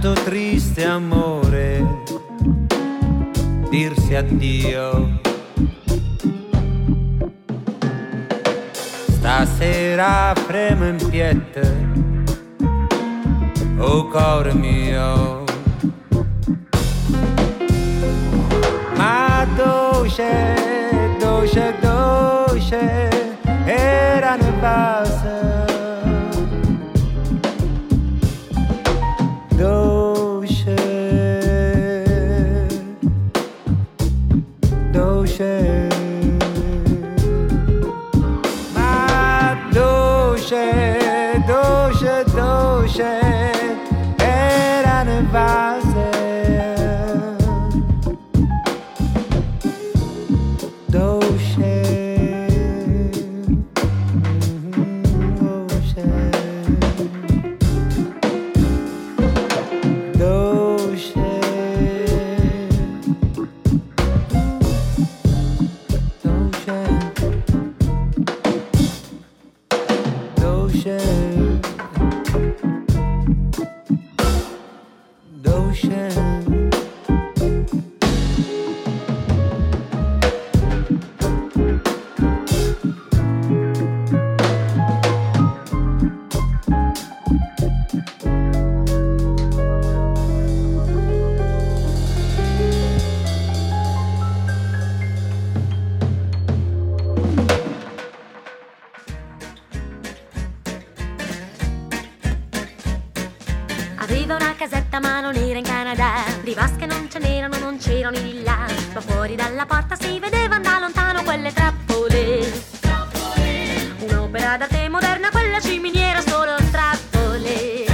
tanto triste amore dirsi addio. Stasera fremo in piette, oh cuore mio. Ma dolce, dolce, dolce. luce era nel vaso share. Aveva una casetta ma non era in Canada. Di vasche non ce n'erano, non c'erano i là. Ma fuori dalla porta si vedevano da lontano quelle trappole. Un'opera d'arte moderna, quella ciminiera solo un trappole.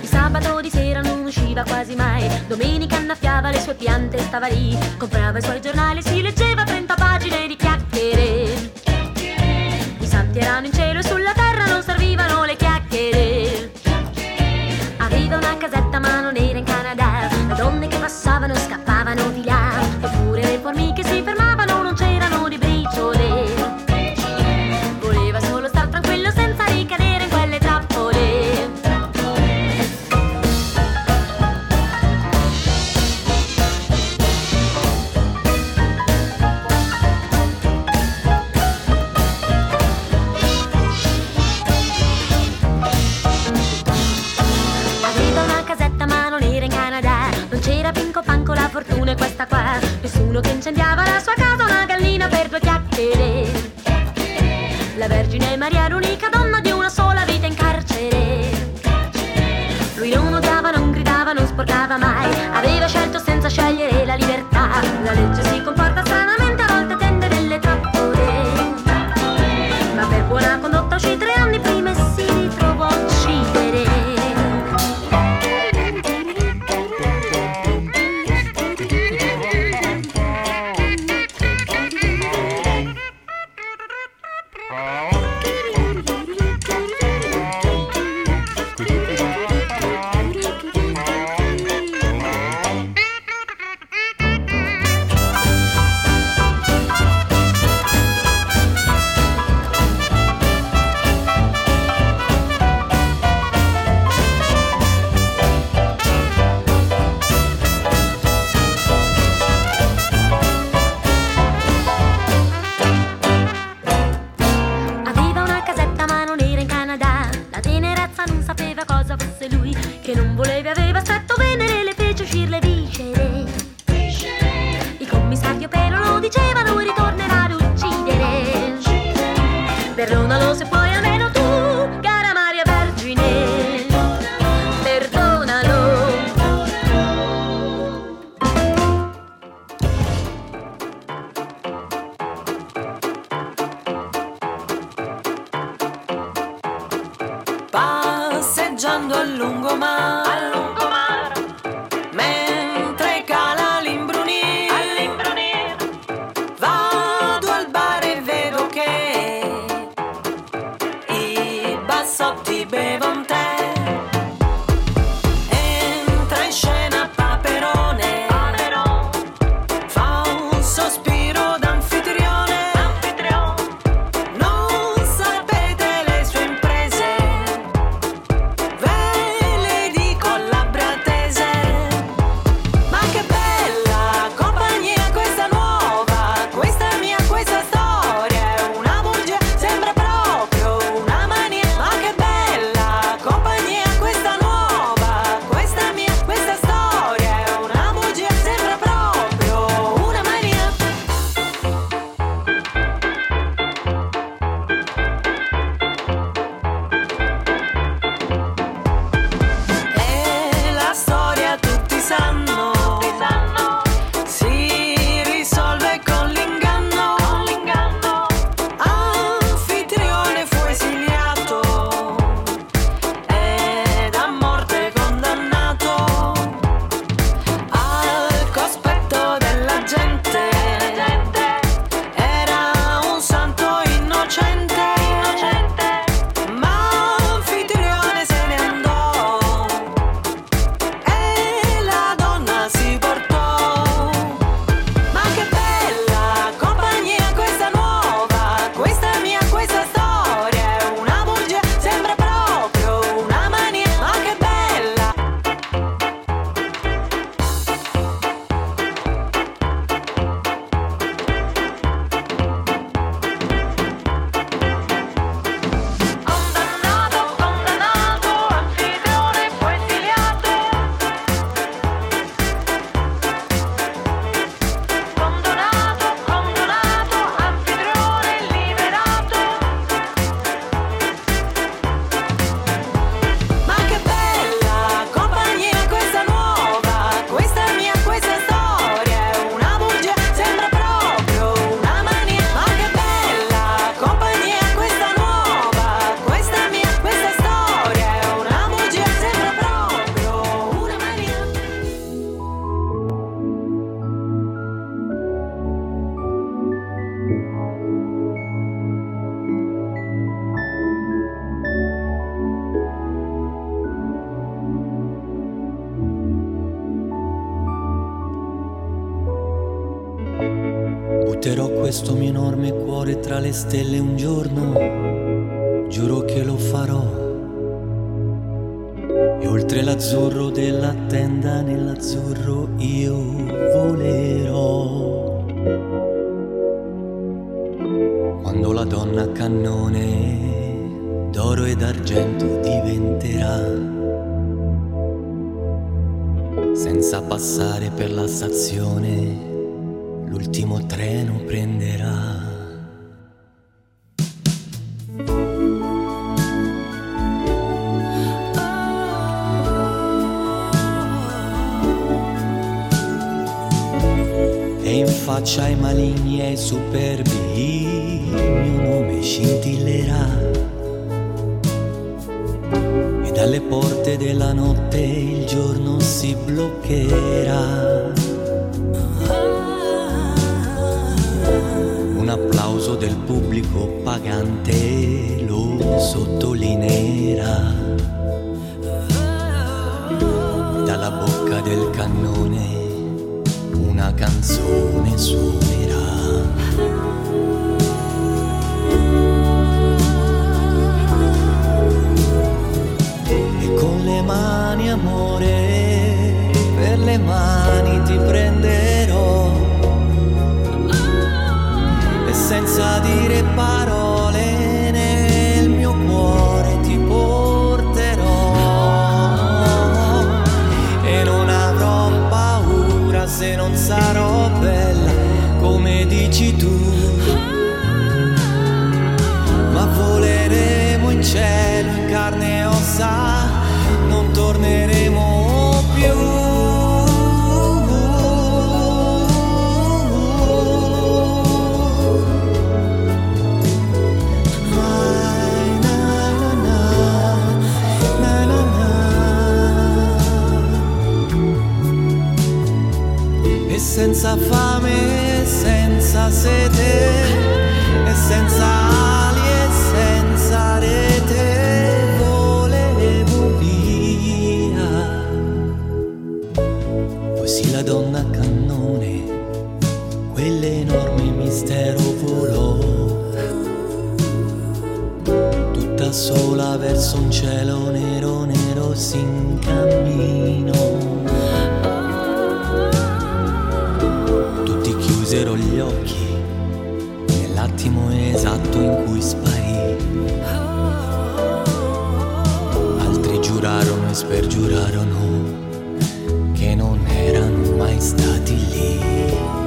Il sabato di sera non usciva quasi mai. Domenica annaffiava le sue piante, e stava lì Comprava i suoi giornali, si leggeva 30 incendiava la sua casa una gallina per due chiacchiere. La Vergine Maria era l'unica donna di una sola vita in carcere. Lui non odiava, non gridava, non sporcava mai, aveva scelto don't know. viaggiando a lungomare. Questo mio enorme cuore tra le stelle un giorno, giuro che lo farò. E oltre l'azzurro della tenda, nell'azzurro io volerò. Quando la donna cannone d'oro ed argento diventerà senza passare per la stazione l'ultimo treno prenderà. E in faccia ai maligni e ai superbi il mio nome scintillerà. E dalle porte della notte il giorno si bloccherà. Pubblico pagante lo sottolineerà. Dalla bocca del cannone una canzone suonerà. E con le mani amore, per le mani senza dire parole nel mio cuore ti porterò. E non avrò paura se non sarò bella come dici tu senza fame, senza sete e senza ali e senza rete volevo via. Poi sì la donna cannone, quell'enorme mistero volò. Tutta sola verso un cielo nero nero si incamminò. Chiusero gli occhi nell'attimo esatto in cui sparì. Altri giurarono e spergiurarono che non erano mai stati lì.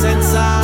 Senza